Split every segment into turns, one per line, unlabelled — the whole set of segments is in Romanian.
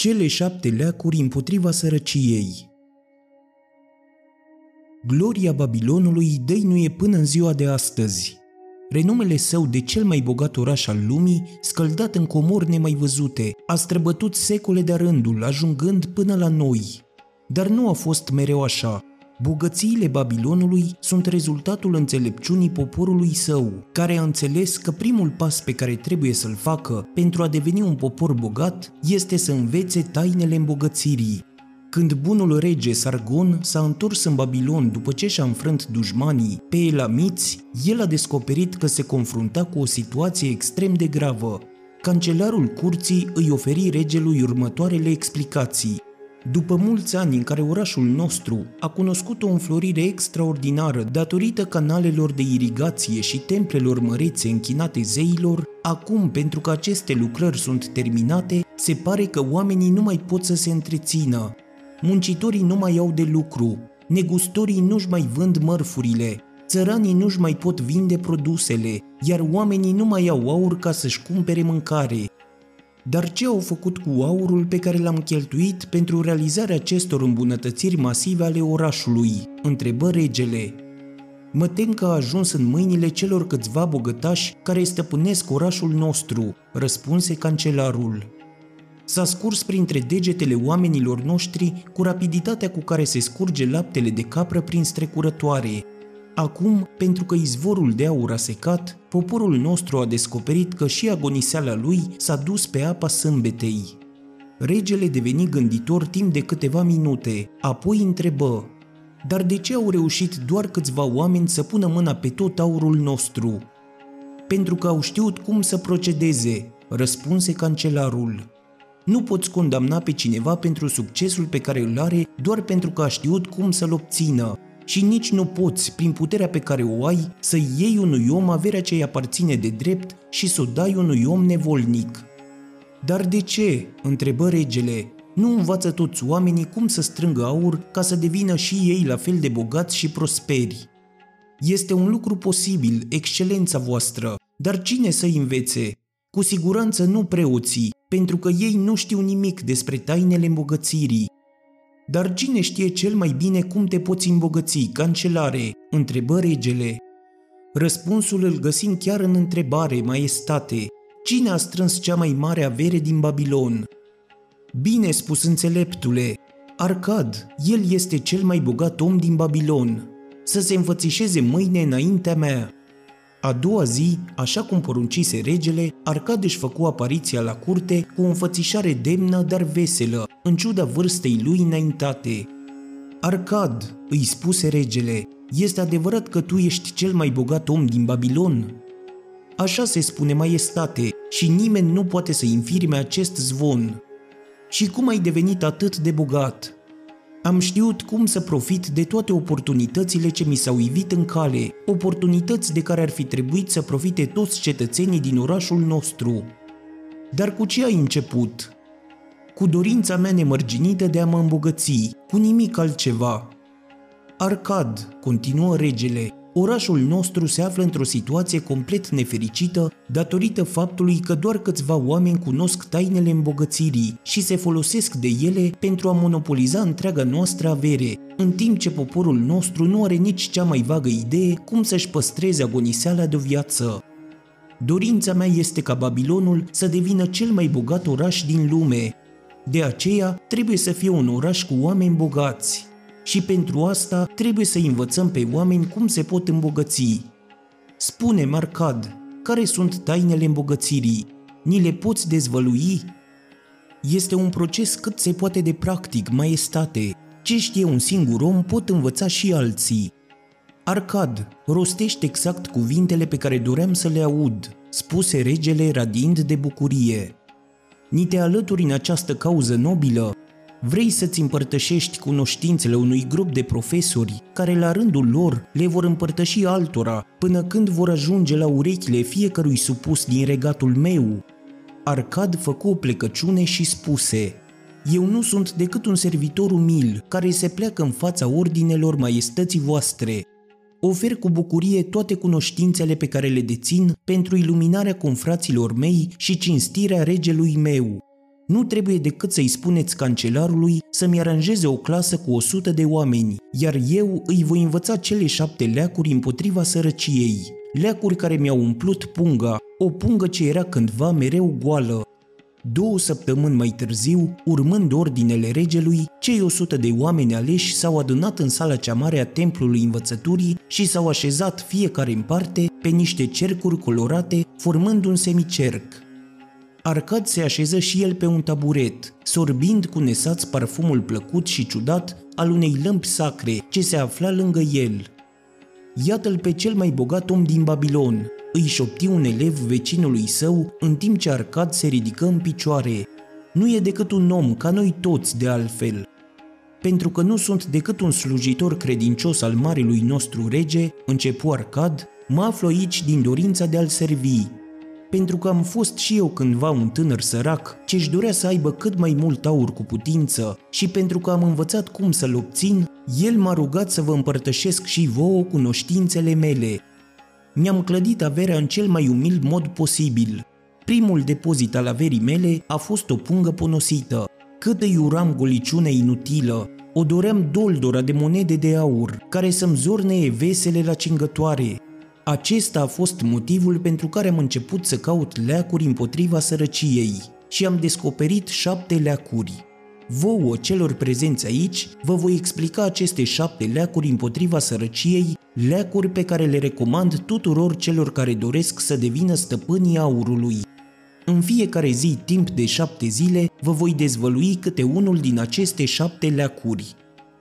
Cele șapte leacuri împotriva sărăciei Gloria Babilonului dăinuie până în ziua de astăzi. Renumele său de cel mai bogat oraș al lumii, scăldat în comori nemai văzute, a străbătut secole de rândul, ajungând până la noi. Dar nu a fost mereu așa. Bogățiile Babilonului sunt rezultatul înțelepciunii poporului său, care a înțeles că primul pas pe care trebuie să-l facă pentru a deveni un popor bogat este să învețe tainele îmbogățirii. Când bunul rege Sargon s-a întors în Babilon după ce și-a înfrânt dușmanii pe elamiți, el a descoperit că se confrunta cu o situație extrem de gravă. Cancelarul curții îi oferi regelui următoarele explicații. După mulți ani în care orașul nostru a cunoscut o înflorire extraordinară datorită canalelor de irigație și templelor mărețe închinate zeilor, acum, pentru că aceste lucrări sunt terminate, se pare că oamenii nu mai pot să se întrețină. Muncitorii nu mai au de lucru, negustorii nu-și mai vând mărfurile, țăranii nu-și mai pot vinde produsele, iar oamenii nu mai au aur ca să-și cumpere mâncare, dar ce au făcut cu aurul pe care l-am cheltuit pentru realizarea acestor îmbunătățiri masive ale orașului? Întrebă regele. Mă tem că a ajuns în mâinile celor câțiva bogătași care stăpânesc orașul nostru, răspunse cancelarul. S-a scurs printre degetele oamenilor noștri cu rapiditatea cu care se scurge laptele de capră prin strecurătoare, Acum, pentru că izvorul de aur a secat, poporul nostru a descoperit că și agoniseala lui s-a dus pe apa sâmbetei. Regele deveni gânditor timp de câteva minute, apoi întrebă, Dar de ce au reușit doar câțiva oameni să pună mâna pe tot aurul nostru? Pentru că au știut cum să procedeze, răspunse cancelarul. Nu poți condamna pe cineva pentru succesul pe care îl are doar pentru că a știut cum să-l obțină, și nici nu poți, prin puterea pe care o ai, să iei unui om averea ce îi aparține de drept și să o dai unui om nevolnic. Dar de ce, întrebă regele, nu învață toți oamenii cum să strângă aur ca să devină și ei la fel de bogați și prosperi? Este un lucru posibil, excelența voastră, dar cine să învețe? Cu siguranță nu preoții, pentru că ei nu știu nimic despre tainele îmbogățirii dar cine știe cel mai bine cum te poți îmbogăți, cancelare? întrebă regele. Răspunsul îl găsim chiar în întrebare, maestate. Cine a strâns cea mai mare avere din Babilon? Bine spus, înțeleptule. Arcad, el este cel mai bogat om din Babilon. Să se înfățișeze mâine înaintea mea. A doua zi, așa cum poruncise regele, Arcad își făcu apariția la curte cu o înfățișare demnă, dar veselă, în ciuda vârstei lui înaintate. Arcad, îi spuse regele, este adevărat că tu ești cel mai bogat om din Babilon? Așa se spune, maestate, și nimeni nu poate să infirme acest zvon. Și cum ai devenit atât de bogat? Am știut cum să profit de toate oportunitățile ce mi s-au ivit în cale, oportunități de care ar fi trebuit să profite toți cetățenii din orașul nostru. Dar cu ce ai început? Cu dorința mea nemărginită de a mă îmbogăți, cu nimic altceva. Arcad, continuă regele, Orașul nostru se află într-o situație complet nefericită datorită faptului că doar câțiva oameni cunosc tainele îmbogățirii și se folosesc de ele pentru a monopoliza întreaga noastră avere, în timp ce poporul nostru nu are nici cea mai vagă idee cum să-și păstreze agoniseala de viață. Dorința mea este ca Babilonul să devină cel mai bogat oraș din lume. De aceea trebuie să fie un oraș cu oameni bogați și pentru asta trebuie să învățăm pe oameni cum se pot îmbogăți. Spune, Marcad, care sunt tainele îmbogățirii? Ni le poți dezvălui? Este un proces cât se poate de practic, maestate. Ce știe un singur om pot învăța și alții. Arcad, rostește exact cuvintele pe care doream să le aud, spuse regele radind de bucurie. Ni te alături în această cauză nobilă Vrei să-ți împărtășești cunoștințele unui grup de profesori care la rândul lor le vor împărtăși altora până când vor ajunge la urechile fiecărui supus din regatul meu? Arcad făcu o plecăciune și spuse Eu nu sunt decât un servitor umil care se pleacă în fața ordinelor maiestății voastre. Ofer cu bucurie toate cunoștințele pe care le dețin pentru iluminarea confraților mei și cinstirea regelui meu nu trebuie decât să-i spuneți cancelarului să-mi aranjeze o clasă cu 100 de oameni, iar eu îi voi învăța cele șapte leacuri împotriva sărăciei. Leacuri care mi-au umplut punga, o pungă ce era cândva mereu goală. Două săptămâni mai târziu, urmând ordinele regelui, cei 100 de oameni aleși s-au adunat în sala cea mare a templului învățăturii și s-au așezat fiecare în parte pe niște cercuri colorate, formând un semicerc. Arcad se așeză și el pe un taburet, sorbind cu nesați parfumul plăcut și ciudat al unei lămpi sacre ce se afla lângă el. Iată-l pe cel mai bogat om din Babilon, îi șopti un elev vecinului său în timp ce Arcad se ridică în picioare. Nu e decât un om, ca noi toți de altfel. Pentru că nu sunt decât un slujitor credincios al marelui nostru rege, începu Arcad, mă aflu aici din dorința de a-l servi, pentru că am fost și eu cândva un tânăr sărac ce își dorea să aibă cât mai mult aur cu putință și pentru că am învățat cum să-l obțin, el m-a rugat să vă împărtășesc și vouă cunoștințele mele. Mi-am clădit averea în cel mai umil mod posibil. Primul depozit al averii mele a fost o pungă ponosită. Cât îi uram goliciune inutilă, o doream doldora de monede de aur, care să-mi zornee vesele la cingătoare, acesta a fost motivul pentru care am început să caut leacuri împotriva sărăciei și am descoperit șapte leacuri. Vouă celor prezenți aici vă voi explica aceste șapte leacuri împotriva sărăciei, leacuri pe care le recomand tuturor celor care doresc să devină stăpânii aurului. În fiecare zi, timp de șapte zile, vă voi dezvălui câte unul din aceste șapte leacuri.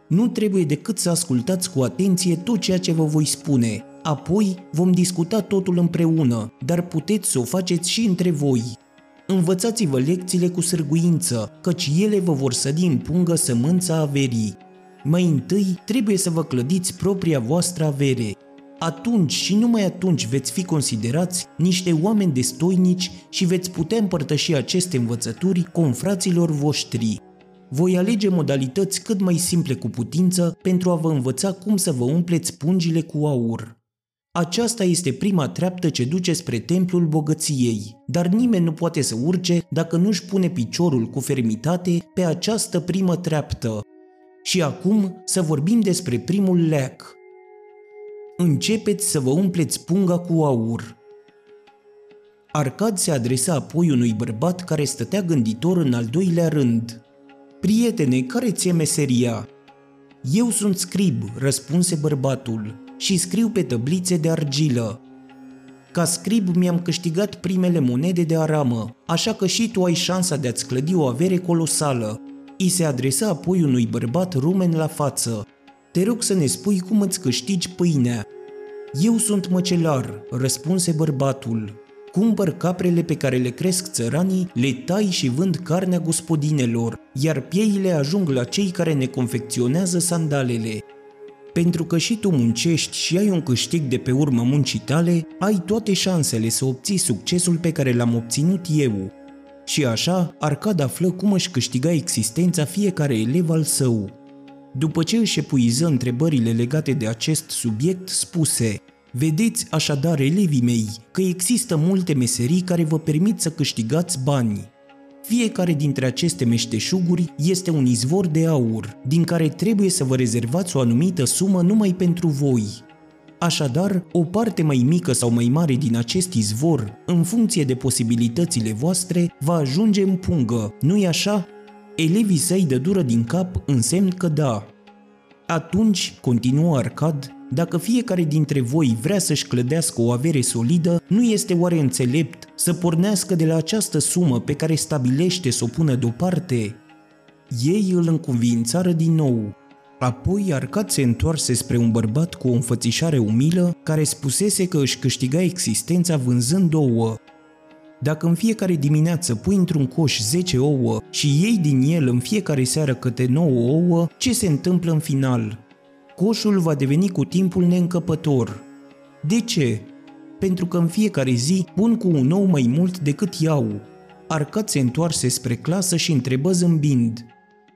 Nu trebuie decât să ascultați cu atenție tot ceea ce vă voi spune, Apoi vom discuta totul împreună, dar puteți să o faceți și între voi. Învățați-vă lecțiile cu sârguință, căci ele vă vor sădi în pungă sămânța averii. Mai întâi trebuie să vă clădiți propria voastră avere. Atunci și numai atunci veți fi considerați niște oameni destoinici și veți putea împărtăși aceste învățături confraților voștri. Voi alege modalități cât mai simple cu putință pentru a vă învăța cum să vă umpleți pungile cu aur. Aceasta este prima treaptă ce duce spre templul bogăției, dar nimeni nu poate să urce dacă nu-și pune piciorul cu fermitate pe această primă treaptă. Și acum să vorbim despre primul leac. Începeți să vă umpleți punga cu aur. Arcad se adresa apoi unui bărbat care stătea gânditor în al doilea rând. Prietene, care ți-e meseria? Eu sunt scrib, răspunse bărbatul și scriu pe tăblițe de argilă. Ca scrib mi-am câștigat primele monede de aramă, așa că și tu ai șansa de a-ți clădi o avere colosală. I se adresa apoi unui bărbat rumen la față. Te rog să ne spui cum îți câștigi pâinea. Eu sunt măcelar, răspunse bărbatul. Cumpăr caprele pe care le cresc țăranii, le tai și vând carnea gospodinelor, iar pieile ajung la cei care ne confecționează sandalele. Pentru că și tu muncești și ai un câștig de pe urmă muncii tale, ai toate șansele să obții succesul pe care l-am obținut eu. Și așa, Arcad află cum își câștiga existența fiecare elev al său. După ce își epuiză întrebările legate de acest subiect, spuse Vedeți așadar, elevii mei, că există multe meserii care vă permit să câștigați bani. Fiecare dintre aceste meșteșuguri este un izvor de aur, din care trebuie să vă rezervați o anumită sumă numai pentru voi. Așadar, o parte mai mică sau mai mare din acest izvor, în funcție de posibilitățile voastre, va ajunge în pungă, nu-i așa? Elevii săi de dură din cap însemn că da. Atunci, continuă Arcad, dacă fiecare dintre voi vrea să-și clădească o avere solidă, nu este oare înțelept să pornească de la această sumă pe care stabilește să o pună deoparte? Ei îl încuvințară din nou. Apoi Arcad se întoarse spre un bărbat cu o înfățișare umilă care spusese că își câștiga existența vânzând ouă. Dacă în fiecare dimineață pui într-un coș 10 ouă și iei din el în fiecare seară câte 9 ouă, ce se întâmplă în final? Coșul va deveni cu timpul neîncăpător. De ce? Pentru că în fiecare zi pun cu un ou mai mult decât iau. Arcat se întoarse spre clasă și întrebă zâmbind.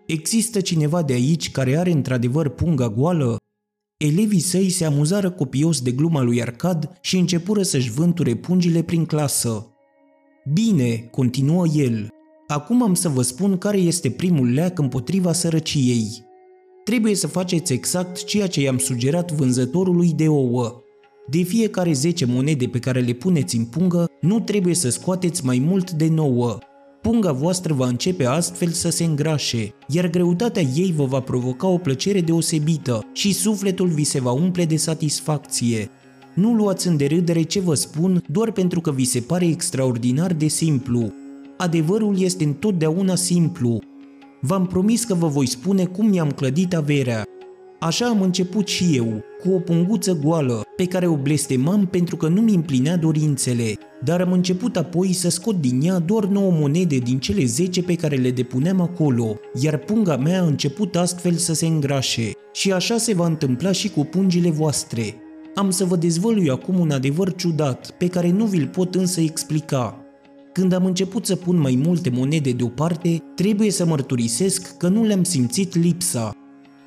Există cineva de aici care are într-adevăr punga goală? Elevii săi se amuzară copios de gluma lui Arcad și începură să-și vânture pungile prin clasă. Bine, continuă el, Acum am să vă spun care este primul leac împotriva sărăciei. Trebuie să faceți exact ceea ce i-am sugerat vânzătorului de ouă. De fiecare 10 monede pe care le puneți în pungă, nu trebuie să scoateți mai mult de 9. Punga voastră va începe astfel să se îngrașe, iar greutatea ei vă va provoca o plăcere deosebită și sufletul vi se va umple de satisfacție. Nu luați în derâdere ce vă spun doar pentru că vi se pare extraordinar de simplu. Adevărul este întotdeauna simplu. V-am promis că vă voi spune cum mi-am clădit averea. Așa am început și eu, cu o punguță goală, pe care o blestemam pentru că nu mi împlinea dorințele, dar am început apoi să scot din ea doar 9 monede din cele 10 pe care le depuneam acolo, iar punga mea a început astfel să se îngrașe. Și așa se va întâmpla și cu pungile voastre. Am să vă dezvălui acum un adevăr ciudat, pe care nu vi-l pot însă explica. Când am început să pun mai multe monede deoparte, trebuie să mărturisesc că nu le-am simțit lipsa.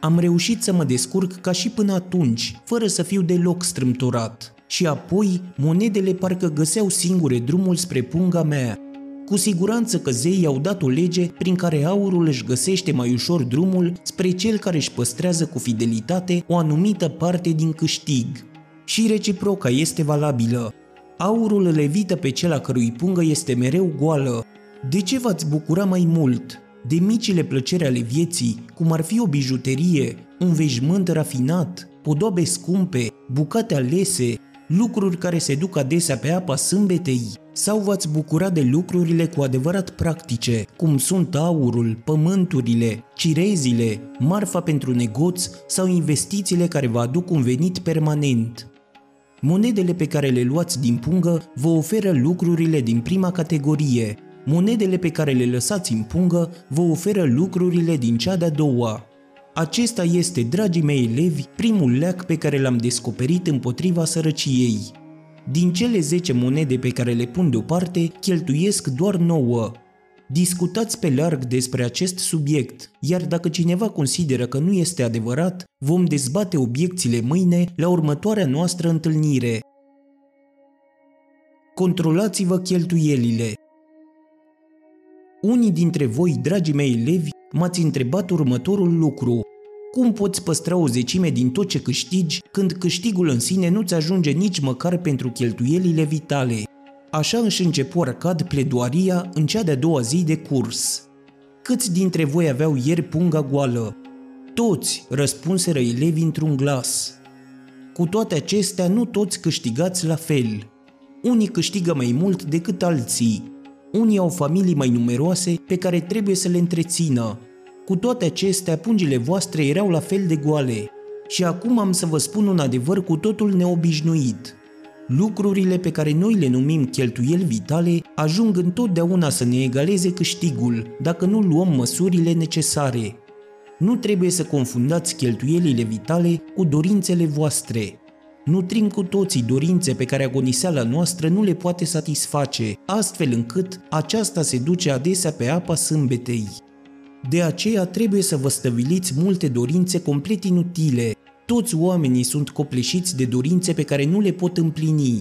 Am reușit să mă descurc ca și până atunci, fără să fiu deloc strâmtorat. Și apoi, monedele parcă găseau singure drumul spre punga mea. Cu siguranță că zeii au dat o lege prin care aurul își găsește mai ușor drumul spre cel care își păstrează cu fidelitate o anumită parte din câștig. Și reciproca este valabilă. Aurul îl evită pe cel a cărui pungă este mereu goală. De ce v-ați bucura mai mult? De micile plăceri ale vieții, cum ar fi o bijuterie, un veșmânt rafinat, podoabe scumpe, bucate alese, lucruri care se duc adesea pe apa sâmbetei, sau v-ați bucura de lucrurile cu adevărat practice, cum sunt aurul, pământurile, cirezile, marfa pentru negoț sau investițiile care vă aduc un venit permanent. Monedele pe care le luați din pungă vă oferă lucrurile din prima categorie. Monedele pe care le lăsați în pungă vă oferă lucrurile din cea de-a doua. Acesta este, dragii mei elevi, primul leac pe care l-am descoperit împotriva sărăciei. Din cele 10 monede pe care le pun deoparte, cheltuiesc doar 9. Discutați pe larg despre acest subiect, iar dacă cineva consideră că nu este adevărat, vom dezbate obiecțiile mâine la următoarea noastră întâlnire. Controlați-vă cheltuielile. Unii dintre voi, dragii mei elevi, m-ați întrebat următorul lucru. Cum poți păstra o zecime din tot ce câștigi când câștigul în sine nu-ți ajunge nici măcar pentru cheltuielile vitale? Așa își începu Arcad pledoaria în cea de-a doua zi de curs. Câți dintre voi aveau ieri punga goală? Toți, răspunseră elevii într-un glas. Cu toate acestea, nu toți câștigați la fel. Unii câștigă mai mult decât alții. Unii au familii mai numeroase pe care trebuie să le întrețină. Cu toate acestea, pungile voastre erau la fel de goale. Și acum am să vă spun un adevăr cu totul neobișnuit. Lucrurile pe care noi le numim cheltuieli vitale ajung întotdeauna să ne egaleze câștigul dacă nu luăm măsurile necesare. Nu trebuie să confundați cheltuielile vitale cu dorințele voastre. Nutrim cu toții dorințe pe care agoniseala noastră nu le poate satisface, astfel încât aceasta se duce adesea pe apa sâmbetei. De aceea trebuie să vă stăviliți multe dorințe complet inutile, toți oamenii sunt copleșiți de dorințe pe care nu le pot împlini.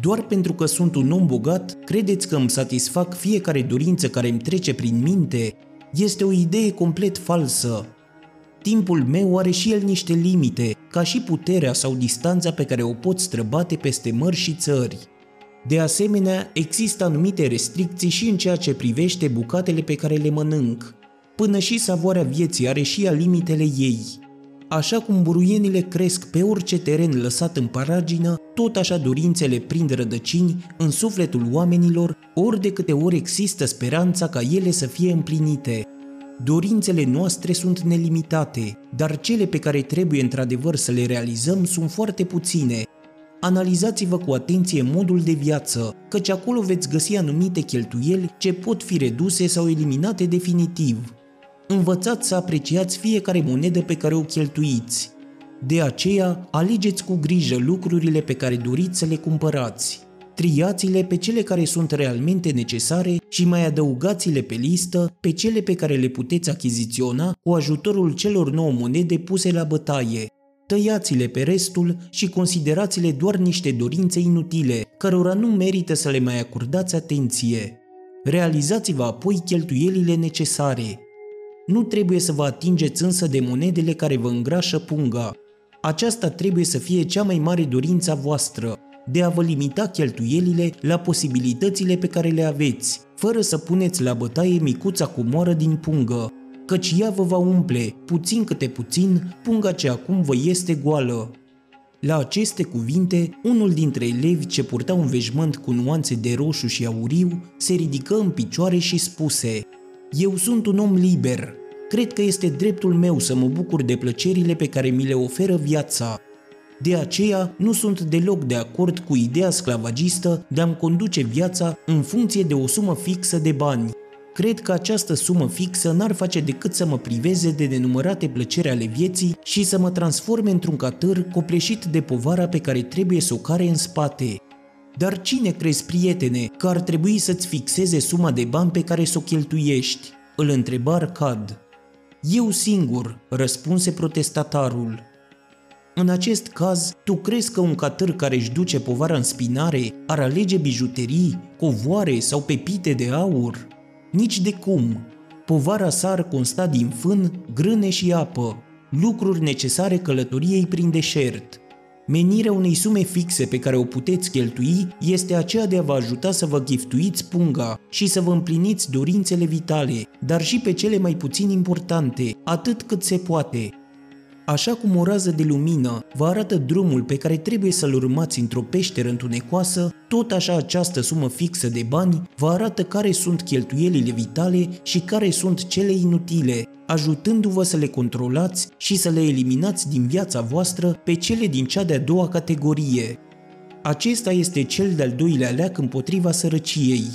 Doar pentru că sunt un om bogat, credeți că îmi satisfac fiecare dorință care îmi trece prin minte? Este o idee complet falsă. Timpul meu are și el niște limite, ca și puterea sau distanța pe care o pot străbate peste mări și țări. De asemenea, există anumite restricții și în ceea ce privește bucatele pe care le mănânc. Până și savoarea vieții are și ea limitele ei. Așa cum buruienile cresc pe orice teren lăsat în paragină, tot așa dorințele prind rădăcini în sufletul oamenilor, ori de câte ori există speranța ca ele să fie împlinite. Dorințele noastre sunt nelimitate, dar cele pe care trebuie într-adevăr să le realizăm sunt foarte puține. Analizați-vă cu atenție modul de viață, căci acolo veți găsi anumite cheltuieli ce pot fi reduse sau eliminate definitiv învățați să apreciați fiecare monedă pe care o cheltuiți. De aceea, alegeți cu grijă lucrurile pe care doriți să le cumpărați. Triați-le pe cele care sunt realmente necesare și mai adăugați-le pe listă pe cele pe care le puteți achiziționa cu ajutorul celor nouă monede puse la bătaie. Tăiați-le pe restul și considerați-le doar niște dorințe inutile, cărora nu merită să le mai acordați atenție. Realizați-vă apoi cheltuielile necesare. Nu trebuie să vă atingeți însă de monedele care vă îngrașă punga. Aceasta trebuie să fie cea mai mare dorință a voastră, de a vă limita cheltuielile la posibilitățile pe care le aveți, fără să puneți la bătaie micuța comoară din pungă, căci ea vă va umple, puțin câte puțin, punga ce acum vă este goală. La aceste cuvinte, unul dintre elevi ce purta un veșmânt cu nuanțe de roșu și auriu se ridică în picioare și spuse Eu sunt un om liber. Cred că este dreptul meu să mă bucur de plăcerile pe care mi le oferă viața. De aceea, nu sunt deloc de acord cu ideea sclavagistă de a-mi conduce viața în funcție de o sumă fixă de bani, Cred că această sumă fixă n-ar face decât să mă priveze de nenumărate plăceri ale vieții și să mă transforme într-un catâr copleșit de povara pe care trebuie să o care în spate. Dar cine crezi, prietene, că ar trebui să-ți fixeze suma de bani pe care să o cheltuiești? Îl întreba Arcad. Eu singur, răspunse protestatarul. În acest caz, tu crezi că un catâr care își duce povara în spinare ar alege bijuterii, covoare sau pepite de aur? Nici de cum. Povara sa ar consta din fân, grâne și apă, lucruri necesare călătoriei prin deșert. Menirea unei sume fixe pe care o puteți cheltui este aceea de a vă ajuta să vă giftuiți punga și să vă împliniți dorințele vitale, dar și pe cele mai puțin importante, atât cât se poate, Așa cum o rază de lumină vă arată drumul pe care trebuie să-l urmați într-o peșteră întunecoasă, tot așa această sumă fixă de bani vă arată care sunt cheltuielile vitale și care sunt cele inutile, ajutându-vă să le controlați și să le eliminați din viața voastră pe cele din cea de-a doua categorie. Acesta este cel de-al doilea leac împotriva sărăciei.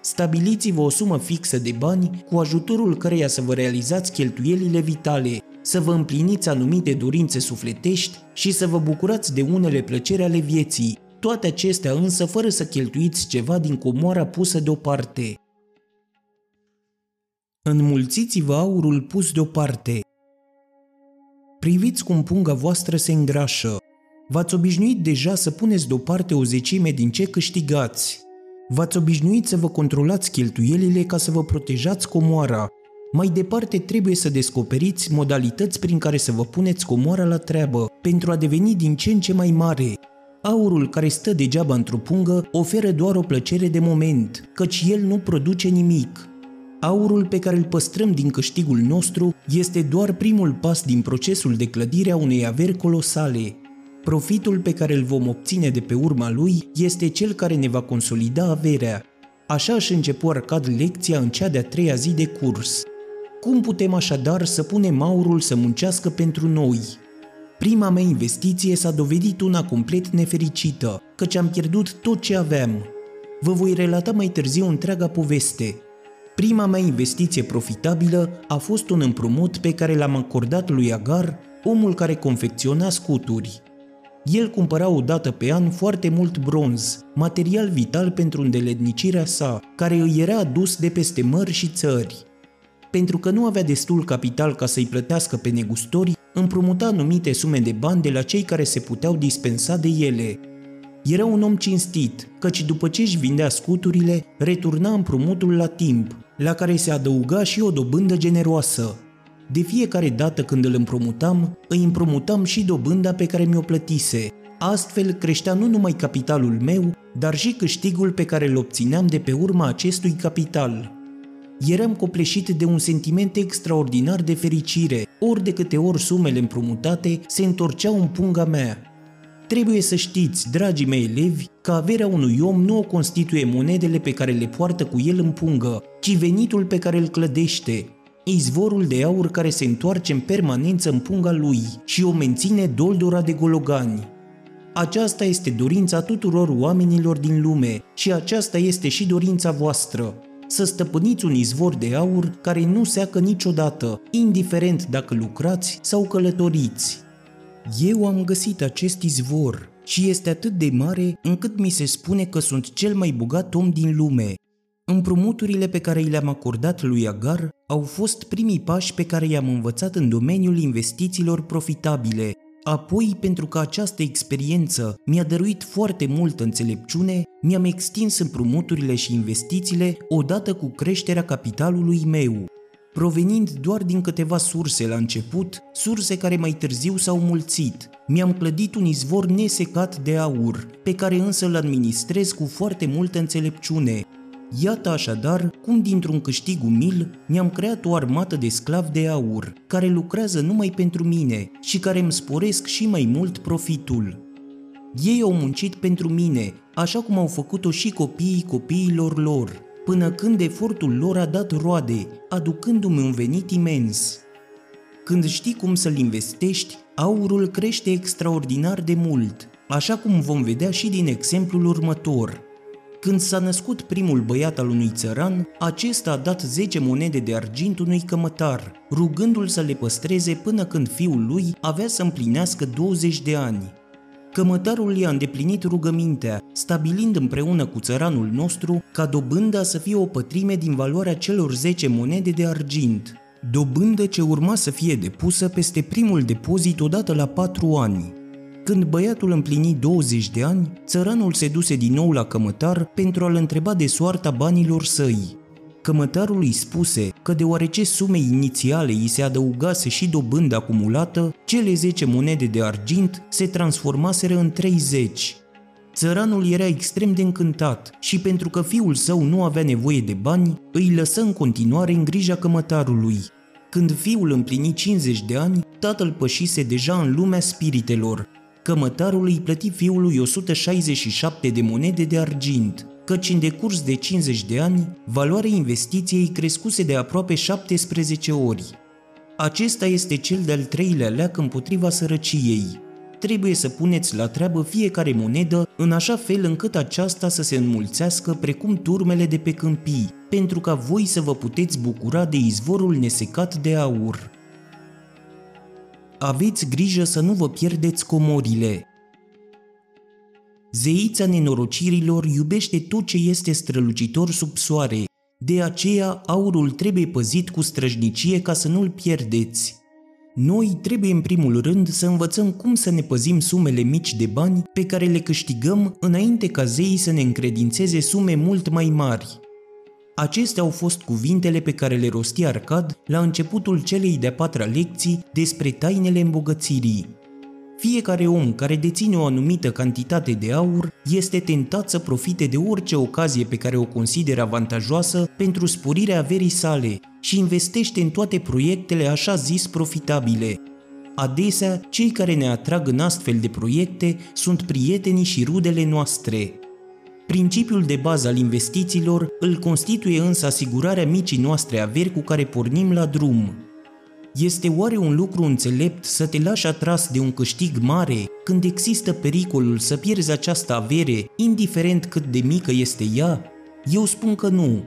Stabiliți-vă o sumă fixă de bani cu ajutorul căreia să vă realizați cheltuielile vitale, să vă împliniți anumite dorințe sufletești și să vă bucurați de unele plăceri ale vieții, toate acestea însă fără să cheltuiți ceva din comoara pusă deoparte. Înmulțiți-vă aurul pus deoparte. Priviți cum punga voastră se îngrașă. V-ați obișnuit deja să puneți deoparte o zecime din ce câștigați. V-ați obișnuit să vă controlați cheltuielile ca să vă protejați comoara, mai departe trebuie să descoperiți modalități prin care să vă puneți comoara la treabă pentru a deveni din ce în ce mai mare. Aurul care stă degeaba într-o pungă oferă doar o plăcere de moment, căci el nu produce nimic. Aurul pe care îl păstrăm din câștigul nostru este doar primul pas din procesul de clădire a unei averi colosale. Profitul pe care îl vom obține de pe urma lui este cel care ne va consolida averea. Așa își începu Arcad lecția în cea de-a treia zi de curs – cum putem așadar să punem aurul să muncească pentru noi? Prima mea investiție s-a dovedit una complet nefericită, căci am pierdut tot ce aveam. Vă voi relata mai târziu întreaga poveste. Prima mea investiție profitabilă a fost un împrumut pe care l-am acordat lui Agar, omul care confecționa scuturi. El cumpăra o dată pe an foarte mult bronz, material vital pentru îndeletnicirea sa, care îi era adus de peste mări și țări pentru că nu avea destul capital ca să-i plătească pe negustori, împrumuta anumite sume de bani de la cei care se puteau dispensa de ele. Era un om cinstit, căci după ce își vindea scuturile, returna împrumutul la timp, la care se adăuga și o dobândă generoasă. De fiecare dată când îl împrumutam, îi împrumutam și dobânda pe care mi-o plătise. Astfel creștea nu numai capitalul meu, dar și câștigul pe care îl obțineam de pe urma acestui capital eram copleșit de un sentiment extraordinar de fericire, ori de câte ori sumele împrumutate se întorceau în punga mea. Trebuie să știți, dragii mei elevi, că averea unui om nu o constituie monedele pe care le poartă cu el în pungă, ci venitul pe care îl clădește, izvorul de aur care se întoarce în permanență în punga lui și o menține doldora de gologani. Aceasta este dorința tuturor oamenilor din lume și aceasta este și dorința voastră să stăpâniți un izvor de aur care nu seacă niciodată, indiferent dacă lucrați sau călătoriți. Eu am găsit acest izvor și este atât de mare încât mi se spune că sunt cel mai bogat om din lume. Împrumuturile pe care le-am acordat lui Agar au fost primii pași pe care i-am învățat în domeniul investițiilor profitabile Apoi, pentru că această experiență mi-a dăruit foarte multă înțelepciune, mi-am extins împrumuturile și investițiile odată cu creșterea capitalului meu, provenind doar din câteva surse la început, surse care mai târziu s-au mulțit. Mi-am clădit un izvor nesecat de aur, pe care însă îl administrez cu foarte multă înțelepciune. Iată așadar cum dintr-un câștig umil mi-am creat o armată de sclavi de aur, care lucrează numai pentru mine și care îmi sporesc și mai mult profitul. Ei au muncit pentru mine, așa cum au făcut-o și copiii copiilor lor, până când efortul lor a dat roade, aducându-mi un venit imens. Când știi cum să-l investești, aurul crește extraordinar de mult, așa cum vom vedea și din exemplul următor. Când s-a născut primul băiat al unui țăran, acesta a dat 10 monede de argint unui cămătar, rugându-l să le păstreze până când fiul lui avea să împlinească 20 de ani. Cămătarul i-a îndeplinit rugămintea, stabilind împreună cu țăranul nostru ca dobânda să fie o pătrime din valoarea celor 10 monede de argint, dobândă ce urma să fie depusă peste primul depozit odată la 4 ani. Când băiatul împlini 20 de ani, țăranul se duse din nou la cămătar pentru a-l întreba de soarta banilor săi. Cămătarul îi spuse că deoarece sumei inițiale îi se adăugase și dobândă acumulată, cele 10 monede de argint se transformaseră în 30. Țăranul era extrem de încântat și pentru că fiul său nu avea nevoie de bani, îi lăsă în continuare în grija cămătarului. Când fiul împlini 50 de ani, tatăl pășise deja în lumea spiritelor. Cămătarul îi plăti fiului 167 de monede de argint, căci în decurs de 50 de ani, valoarea investiției crescuse de aproape 17 ori. Acesta este cel de-al treilea leac împotriva sărăciei. Trebuie să puneți la treabă fiecare monedă în așa fel încât aceasta să se înmulțească precum turmele de pe câmpii, pentru ca voi să vă puteți bucura de izvorul nesecat de aur. Aveți grijă să nu vă pierdeți comorile, Zeița nenorocirilor iubește tot ce este strălucitor sub soare, de aceea aurul trebuie păzit cu străjnicie ca să nu-l pierdeți. Noi trebuie în primul rând să învățăm cum să ne păzim sumele mici de bani pe care le câștigăm înainte ca zeii să ne încredințeze sume mult mai mari. Acestea au fost cuvintele pe care le rosti Arcad la începutul celei de-a patra lecții despre tainele îmbogățirii. Fiecare om care deține o anumită cantitate de aur este tentat să profite de orice ocazie pe care o consideră avantajoasă pentru sporirea averii sale și investește în toate proiectele așa zis profitabile. Adesea, cei care ne atrag în astfel de proiecte sunt prietenii și rudele noastre. Principiul de bază al investițiilor îl constituie însă asigurarea micii noastre averi cu care pornim la drum. Este oare un lucru înțelept să te lași atras de un câștig mare când există pericolul să pierzi această avere, indiferent cât de mică este ea? Eu spun că nu.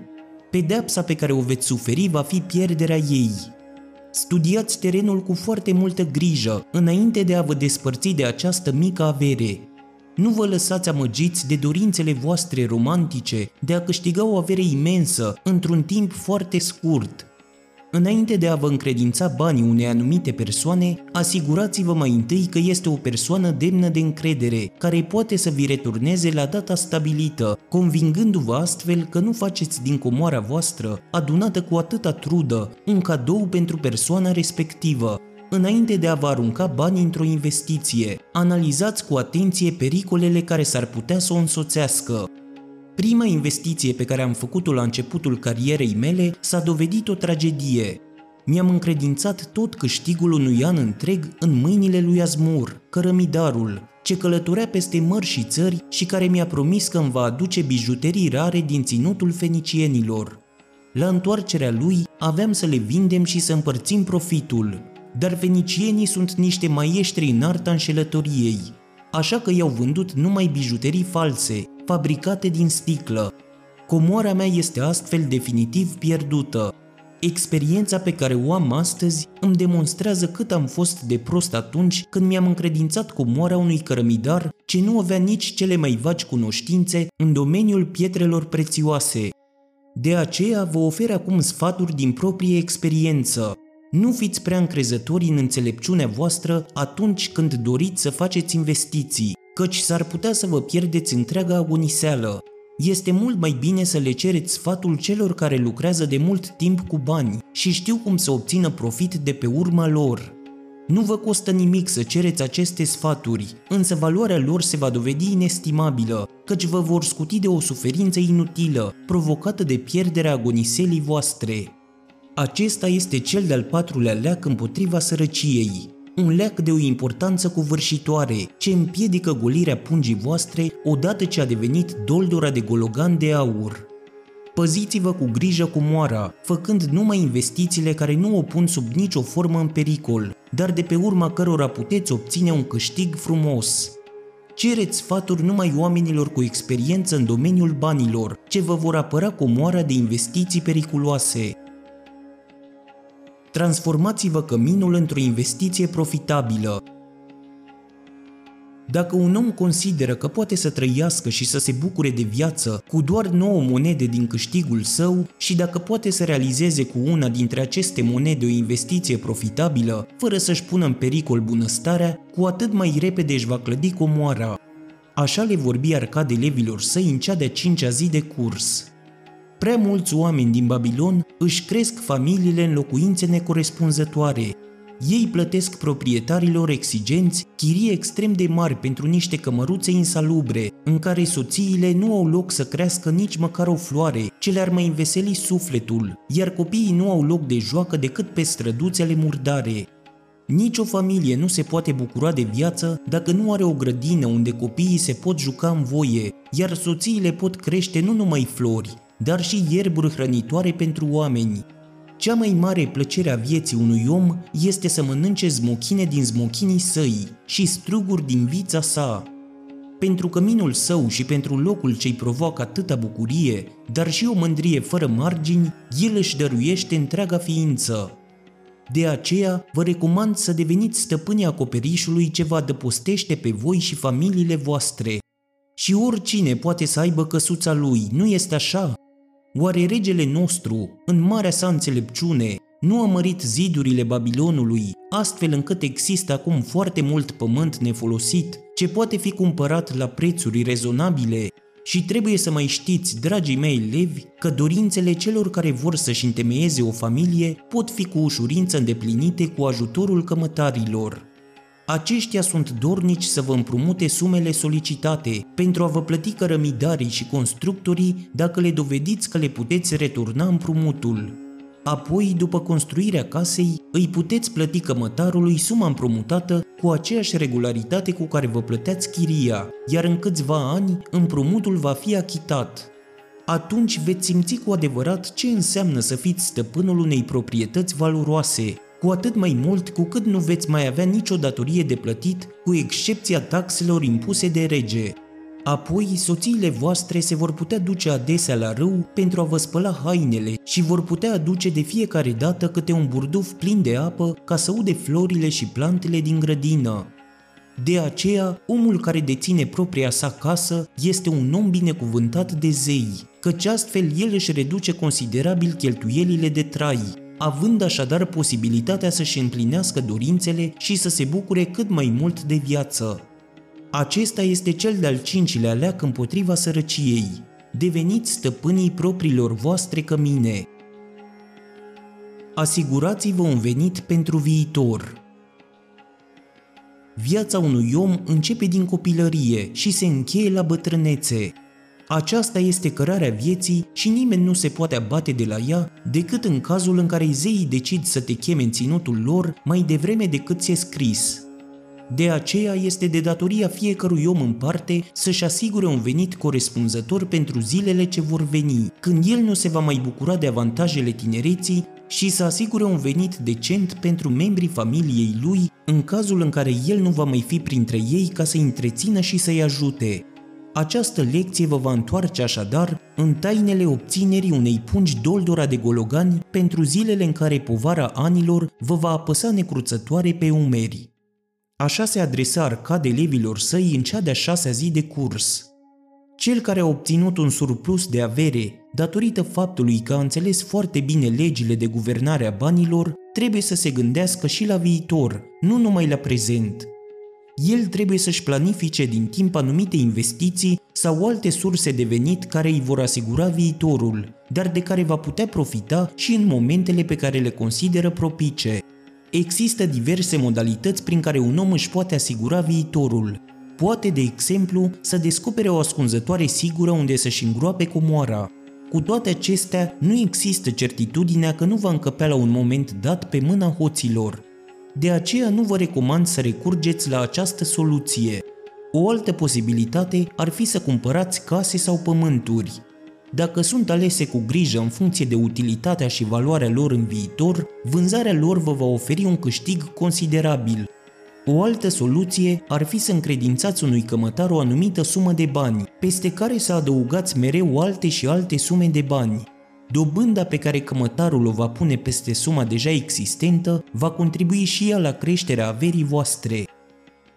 Pedeapsa pe care o veți suferi va fi pierderea ei. Studiați terenul cu foarte multă grijă înainte de a vă despărți de această mică avere. Nu vă lăsați amăgiți de dorințele voastre romantice de a câștiga o avere imensă într-un timp foarte scurt, Înainte de a vă încredința banii unei anumite persoane, asigurați-vă mai întâi că este o persoană demnă de încredere, care poate să vi returneze la data stabilită, convingându-vă astfel că nu faceți din comoara voastră, adunată cu atâta trudă, un cadou pentru persoana respectivă. Înainte de a vă arunca bani într-o investiție, analizați cu atenție pericolele care s-ar putea să o însoțească, Prima investiție pe care am făcut-o la începutul carierei mele s-a dovedit o tragedie. Mi-am încredințat tot câștigul unui an întreg în mâinile lui Azmur, cărămidarul, ce călătorea peste mări și țări și care mi-a promis că îmi va aduce bijuterii rare din ținutul fenicienilor. La întoarcerea lui aveam să le vindem și să împărțim profitul, dar fenicienii sunt niște maieștri în arta înșelătoriei, așa că i-au vândut numai bijuterii false, fabricate din sticlă. Comoara mea este astfel definitiv pierdută. Experiența pe care o am astăzi îmi demonstrează cât am fost de prost atunci când mi-am încredințat comoara unui cărămidar ce nu avea nici cele mai vagi cunoștințe în domeniul pietrelor prețioase. De aceea vă ofer acum sfaturi din proprie experiență. Nu fiți prea încrezători în înțelepciunea voastră atunci când doriți să faceți investiții, căci s-ar putea să vă pierdeți întreaga agoniseală. Este mult mai bine să le cereți sfatul celor care lucrează de mult timp cu bani și știu cum să obțină profit de pe urma lor. Nu vă costă nimic să cereți aceste sfaturi, însă valoarea lor se va dovedi inestimabilă, căci vă vor scuti de o suferință inutilă, provocată de pierderea agoniselii voastre. Acesta este cel de-al patrulea leac împotriva sărăciei, un leac de o importanță covârșitoare ce împiedică golirea pungii voastre odată ce a devenit doldora de gologan de aur. Păziți-vă cu grijă cu moara, făcând numai investițiile care nu o pun sub nicio formă în pericol, dar de pe urma cărora puteți obține un câștig frumos. Cereți sfaturi numai oamenilor cu experiență în domeniul banilor, ce vă vor apăra cu moara de investiții periculoase. Transformați-vă căminul într-o investiție profitabilă, dacă un om consideră că poate să trăiască și să se bucure de viață cu doar 9 monede din câștigul său și dacă poate să realizeze cu una dintre aceste monede o investiție profitabilă, fără să-și pună în pericol bunăstarea, cu atât mai repede își va clădi comoara. Așa le vorbi Arcade levilor săi în cea de-a cincea zi de curs. Prea mulți oameni din Babilon își cresc familiile în locuințe necorespunzătoare, ei plătesc proprietarilor exigenți chirii extrem de mari pentru niște cămăruțe insalubre, în care soțiile nu au loc să crească nici măcar o floare, ce le-ar mai înveseli sufletul, iar copiii nu au loc de joacă decât pe străduțele murdare. Nici o familie nu se poate bucura de viață dacă nu are o grădină unde copiii se pot juca în voie, iar soțiile pot crește nu numai flori, dar și ierburi hrănitoare pentru oameni, cea mai mare plăcere a vieții unui om este să mănânce zmochine din zmochinii săi și struguri din vița sa. Pentru căminul său și pentru locul ce-i provoacă atâta bucurie, dar și o mândrie fără margini, el își dăruiește întreaga ființă. De aceea, vă recomand să deveniți stăpânii acoperișului ce vă adăpostește pe voi și familiile voastre. Și oricine poate să aibă căsuța lui, nu este așa? Oare regele nostru, în marea sa înțelepciune, nu a mărit zidurile Babilonului, astfel încât există acum foarte mult pământ nefolosit, ce poate fi cumpărat la prețuri rezonabile și trebuie să mai știți, dragii mei elevi, că dorințele celor care vor să-și întemeieze o familie pot fi cu ușurință îndeplinite cu ajutorul cămătarilor. Aceștia sunt dornici să vă împrumute sumele solicitate pentru a vă plăti cărămidarii și constructorii dacă le dovediți că le puteți returna împrumutul. Apoi, după construirea casei, îi puteți plăti cămătarului suma împrumutată cu aceeași regularitate cu care vă plăteați chiria, iar în câțiva ani împrumutul va fi achitat. Atunci veți simți cu adevărat ce înseamnă să fiți stăpânul unei proprietăți valoroase, cu atât mai mult cu cât nu veți mai avea nicio datorie de plătit, cu excepția taxelor impuse de rege. Apoi, soțiile voastre se vor putea duce adesea la râu pentru a vă spăla hainele și vor putea aduce de fiecare dată câte un burduf plin de apă ca să ude florile și plantele din grădină. De aceea, omul care deține propria sa casă este un om binecuvântat de zei, căci astfel el își reduce considerabil cheltuielile de trai, având așadar posibilitatea să-și împlinească dorințele și să se bucure cât mai mult de viață. Acesta este cel de-al cincilea leac împotriva sărăciei. Deveniți stăpânii propriilor voastre cămine. Asigurați-vă un venit pentru viitor. Viața unui om începe din copilărie și se încheie la bătrânețe, aceasta este cărarea vieții și nimeni nu se poate abate de la ea decât în cazul în care zeii decid să te cheme în ținutul lor mai devreme decât ți-e scris. De aceea este de datoria fiecărui om în parte să-și asigure un venit corespunzător pentru zilele ce vor veni, când el nu se va mai bucura de avantajele tinereții și să asigure un venit decent pentru membrii familiei lui în cazul în care el nu va mai fi printre ei ca să-i întrețină și să-i ajute. Această lecție vă va întoarce așadar în tainele obținerii unei pungi doldora de gologani pentru zilele în care povara anilor vă va apăsa necruțătoare pe umeri. Așa se adresa Arcade elevilor săi în cea de-a șasea zi de curs. Cel care a obținut un surplus de avere datorită faptului că a înțeles foarte bine legile de guvernare a banilor, trebuie să se gândească și la viitor, nu numai la prezent. El trebuie să-și planifice din timp anumite investiții sau alte surse de venit care îi vor asigura viitorul, dar de care va putea profita și în momentele pe care le consideră propice. Există diverse modalități prin care un om își poate asigura viitorul. Poate, de exemplu, să descopere o ascunzătoare sigură unde să-și îngroape comoara. Cu toate acestea, nu există certitudinea că nu va încăpea la un moment dat pe mâna hoților. De aceea nu vă recomand să recurgeți la această soluție. O altă posibilitate ar fi să cumpărați case sau pământuri. Dacă sunt alese cu grijă în funcție de utilitatea și valoarea lor în viitor, vânzarea lor vă va oferi un câștig considerabil. O altă soluție ar fi să încredințați unui cămătar o anumită sumă de bani, peste care să adăugați mereu alte și alte sume de bani. Dobânda pe care cămătarul o va pune peste suma deja existentă va contribui și ea la creșterea averii voastre.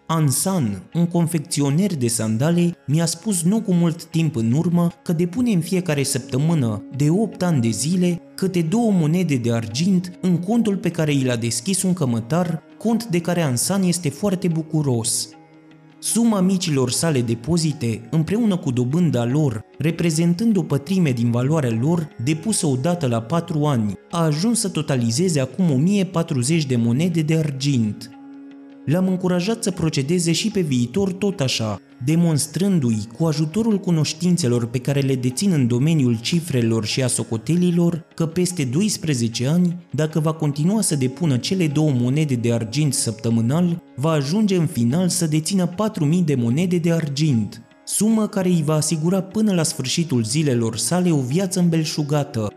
Ansan, un confecționer de sandale, mi-a spus nu cu mult timp în urmă că depune în fiecare săptămână, de 8 ani de zile, câte două monede de argint în contul pe care i l-a deschis un cămătar, cont de care Ansan este foarte bucuros. Suma micilor sale depozite, împreună cu dobânda lor, reprezentând o pătrime din valoarea lor, depusă odată la 4 ani, a ajuns să totalizeze acum 1040 de monede de argint. L-am încurajat să procedeze și pe viitor tot așa, demonstrându-i, cu ajutorul cunoștințelor pe care le dețin în domeniul cifrelor și a socotelilor, că peste 12 ani, dacă va continua să depună cele două monede de argint săptămânal, va ajunge în final să dețină 4.000 de monede de argint, sumă care îi va asigura până la sfârșitul zilelor sale o viață îmbelșugată,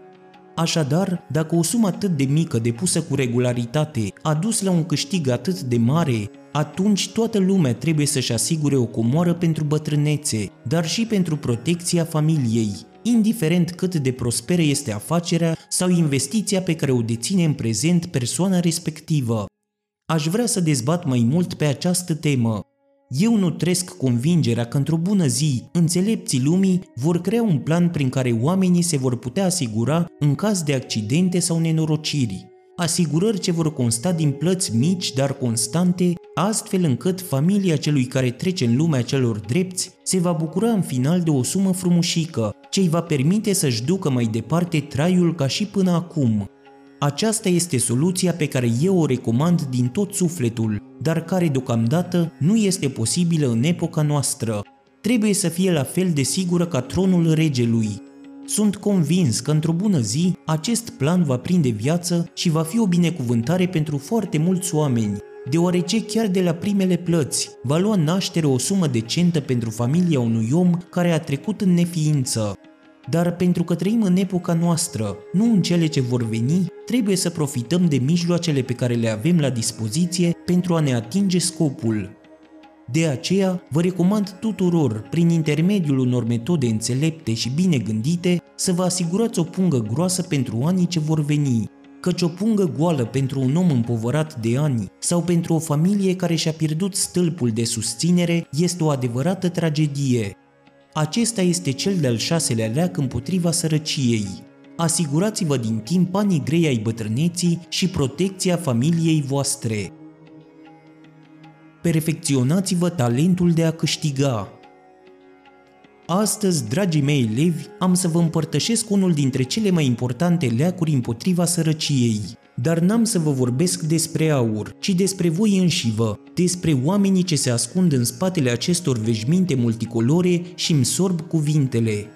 Așadar, dacă o sumă atât de mică depusă cu regularitate a dus la un câștig atât de mare, atunci toată lumea trebuie să-și asigure o comoară pentru bătrânețe, dar și pentru protecția familiei, indiferent cât de prosperă este afacerea sau investiția pe care o deține în prezent persoana respectivă. Aș vrea să dezbat mai mult pe această temă, eu nu trăiesc convingerea că într-o bună zi, înțelepții lumii vor crea un plan prin care oamenii se vor putea asigura în caz de accidente sau nenorociri. Asigurări ce vor consta din plăți mici, dar constante, astfel încât familia celui care trece în lumea celor drepți se va bucura în final de o sumă frumușică, ce îi va permite să-și ducă mai departe traiul ca și până acum. Aceasta este soluția pe care eu o recomand din tot sufletul, dar care deocamdată nu este posibilă în epoca noastră. Trebuie să fie la fel de sigură ca tronul regelui. Sunt convins că într-o bună zi acest plan va prinde viață și va fi o binecuvântare pentru foarte mulți oameni, deoarece chiar de la primele plăți va lua naștere o sumă decentă pentru familia unui om care a trecut în neființă. Dar pentru că trăim în epoca noastră, nu în cele ce vor veni, trebuie să profităm de mijloacele pe care le avem la dispoziție pentru a ne atinge scopul. De aceea, vă recomand tuturor, prin intermediul unor metode înțelepte și bine gândite, să vă asigurați o pungă groasă pentru anii ce vor veni, căci o pungă goală pentru un om împovărat de ani sau pentru o familie care și-a pierdut stâlpul de susținere este o adevărată tragedie. Acesta este cel de-al șaselea leac împotriva sărăciei. Asigurați-vă din timp banii grei ai bătrâneții și protecția familiei voastre. Perfecționați-vă talentul de a câștiga. Astăzi, dragii mei elevi, am să vă împărtășesc unul dintre cele mai importante leacuri împotriva sărăciei. Dar n-am să vă vorbesc despre aur, ci despre voi înșivă, despre oamenii ce se ascund în spatele acestor veșminte multicolore și îmi sorb cuvintele.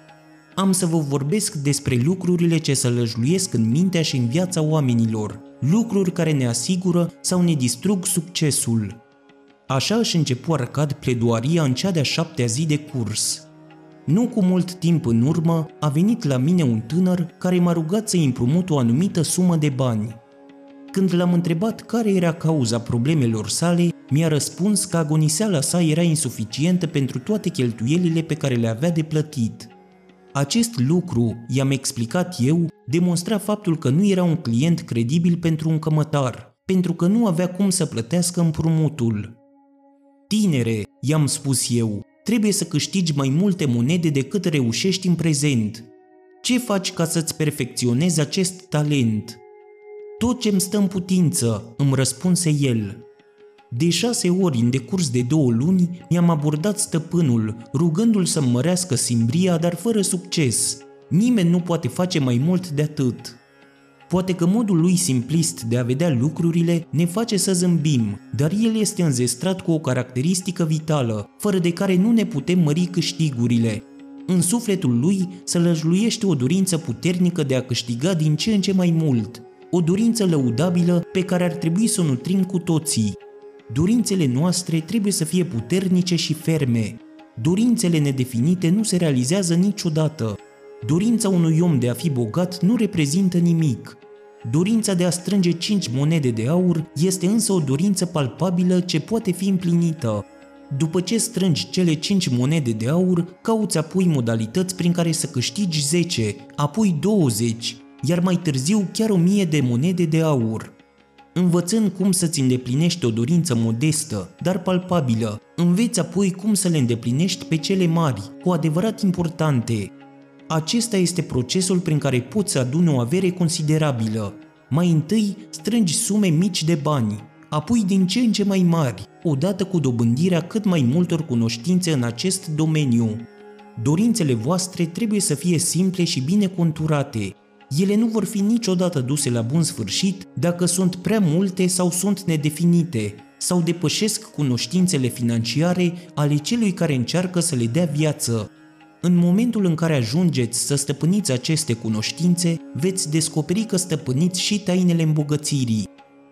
Am să vă vorbesc despre lucrurile ce să lăjluiesc în mintea și în viața oamenilor, lucruri care ne asigură sau ne distrug succesul. Așa își începu Arcad pledoaria în cea de-a șaptea zi de curs. Nu cu mult timp în urmă a venit la mine un tânăr care m-a rugat să-i împrumut o anumită sumă de bani. Când l-am întrebat care era cauza problemelor sale, mi-a răspuns că agoniseala sa era insuficientă pentru toate cheltuielile pe care le avea de plătit. Acest lucru, i-am explicat eu, demonstra faptul că nu era un client credibil pentru un cămătar, pentru că nu avea cum să plătească împrumutul. Tinere, i-am spus eu, trebuie să câștigi mai multe monede decât reușești în prezent. Ce faci ca să-ți perfecționezi acest talent? Tot ce-mi stă în putință, îmi răspunse el. De șase ori în decurs de două luni mi-am abordat stăpânul, rugându-l să-mi mărească simbria, dar fără succes. Nimeni nu poate face mai mult de atât. Poate că modul lui simplist de a vedea lucrurile ne face să zâmbim, dar el este înzestrat cu o caracteristică vitală, fără de care nu ne putem mări câștigurile. În sufletul lui se lăjluiește o dorință puternică de a câștiga din ce în ce mai mult, o dorință lăudabilă pe care ar trebui să o nutrim cu toții. Dorințele noastre trebuie să fie puternice și ferme. Dorințele nedefinite nu se realizează niciodată. Dorința unui om de a fi bogat nu reprezintă nimic. Dorința de a strânge 5 monede de aur este însă o dorință palpabilă ce poate fi împlinită. După ce strângi cele 5 monede de aur, cauți apoi modalități prin care să câștigi 10, apoi 20, iar mai târziu chiar 1000 de monede de aur. Învățând cum să-ți îndeplinești o dorință modestă, dar palpabilă, înveți apoi cum să le îndeplinești pe cele mari, cu adevărat importante, acesta este procesul prin care poți să aduni o avere considerabilă. Mai întâi strângi sume mici de bani, apoi din ce în ce mai mari, odată cu dobândirea cât mai multor cunoștințe în acest domeniu. Dorințele voastre trebuie să fie simple și bine conturate. Ele nu vor fi niciodată duse la bun sfârșit dacă sunt prea multe sau sunt nedefinite, sau depășesc cunoștințele financiare ale celui care încearcă să le dea viață, în momentul în care ajungeți să stăpâniți aceste cunoștințe, veți descoperi că stăpâniți și tainele îmbogățirii.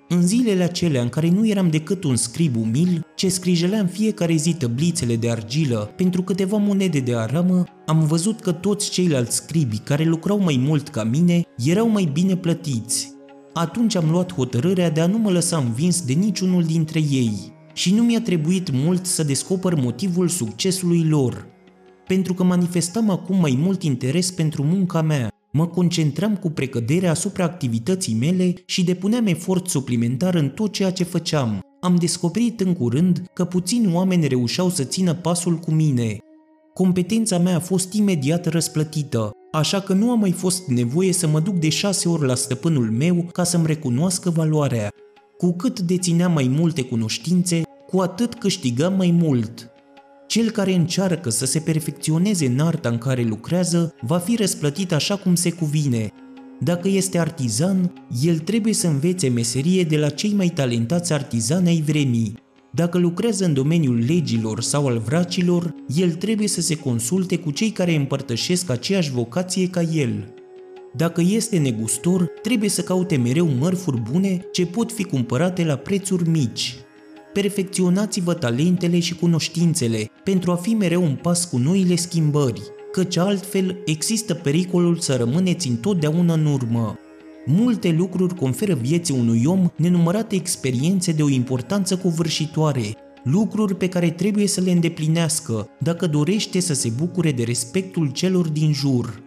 În zilele acelea în care nu eram decât un scrib umil, ce scrijelea în fiecare zi tăblițele de argilă pentru câteva monede de aramă, am văzut că toți ceilalți scribi care lucrau mai mult ca mine erau mai bine plătiți. Atunci am luat hotărârea de a nu mă lăsa învins de niciunul dintre ei și nu mi-a trebuit mult să descoper motivul succesului lor pentru că manifestam acum mai mult interes pentru munca mea. Mă concentram cu precădere asupra activității mele și depuneam efort suplimentar în tot ceea ce făceam. Am descoperit în curând că puțini oameni reușeau să țină pasul cu mine. Competența mea a fost imediat răsplătită, așa că nu a mai fost nevoie să mă duc de șase ori la stăpânul meu ca să-mi recunoască valoarea. Cu cât dețineam mai multe cunoștințe, cu atât câștigam mai mult. Cel care încearcă să se perfecționeze în arta în care lucrează va fi răsplătit așa cum se cuvine. Dacă este artizan, el trebuie să învețe meserie de la cei mai talentați artizani ai vremii. Dacă lucrează în domeniul legilor sau al vracilor, el trebuie să se consulte cu cei care împărtășesc aceeași vocație ca el. Dacă este negustor, trebuie să caute mereu mărfuri bune ce pot fi cumpărate la prețuri mici perfecționați-vă talentele și cunoștințele pentru a fi mereu în pas cu noile schimbări, căci altfel există pericolul să rămâneți întotdeauna în urmă. Multe lucruri conferă vieții unui om nenumărate experiențe de o importanță covârșitoare, lucruri pe care trebuie să le îndeplinească dacă dorește să se bucure de respectul celor din jur.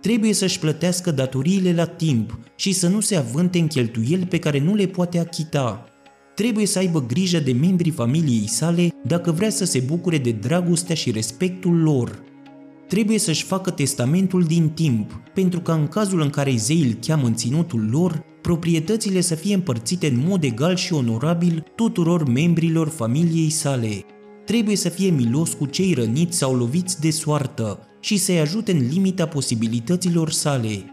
Trebuie să-și plătească datoriile la timp și să nu se avânte în cheltuieli pe care nu le poate achita trebuie să aibă grijă de membrii familiei sale dacă vrea să se bucure de dragostea și respectul lor. Trebuie să-și facă testamentul din timp, pentru că în cazul în care zei îl cheamă în ținutul lor, proprietățile să fie împărțite în mod egal și onorabil tuturor membrilor familiei sale. Trebuie să fie milos cu cei răniți sau loviți de soartă și să-i ajute în limita posibilităților sale.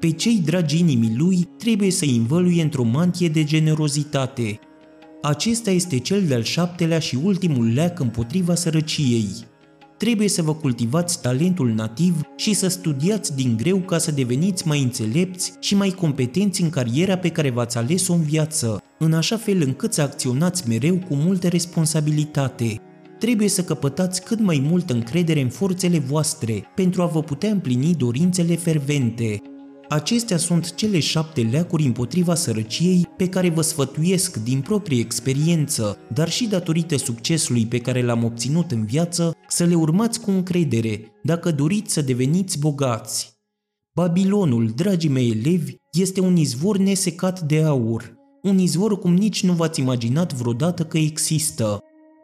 Pe cei dragi inimii lui trebuie să-i învăluie într-o mantie de generozitate, acesta este cel de-al șaptelea și ultimul leac împotriva sărăciei. Trebuie să vă cultivați talentul nativ și să studiați din greu ca să deveniți mai înțelepți și mai competenți în cariera pe care v-ați ales-o în viață, în așa fel încât să acționați mereu cu multă responsabilitate. Trebuie să căpătați cât mai multă încredere în forțele voastre pentru a vă putea împlini dorințele fervente, Acestea sunt cele șapte leacuri împotriva sărăciei pe care vă sfătuiesc din proprie experiență, dar și datorită succesului pe care l-am obținut în viață, să le urmați cu încredere dacă doriți să deveniți bogați. Babilonul, dragii mei elevi, este un izvor nesecat de aur, un izvor cum nici nu v-ați imaginat vreodată că există.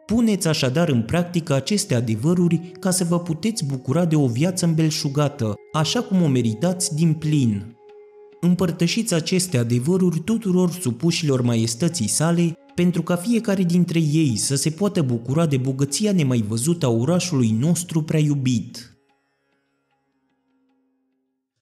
Puneți așadar în practică aceste adevăruri ca să vă puteți bucura de o viață îmbelșugată, așa cum o meritați din plin. Împărtășiți aceste adevăruri tuturor supușilor maiestății sale, pentru ca fiecare dintre ei să se poată bucura de bogăția nemai văzută a orașului nostru prea iubit.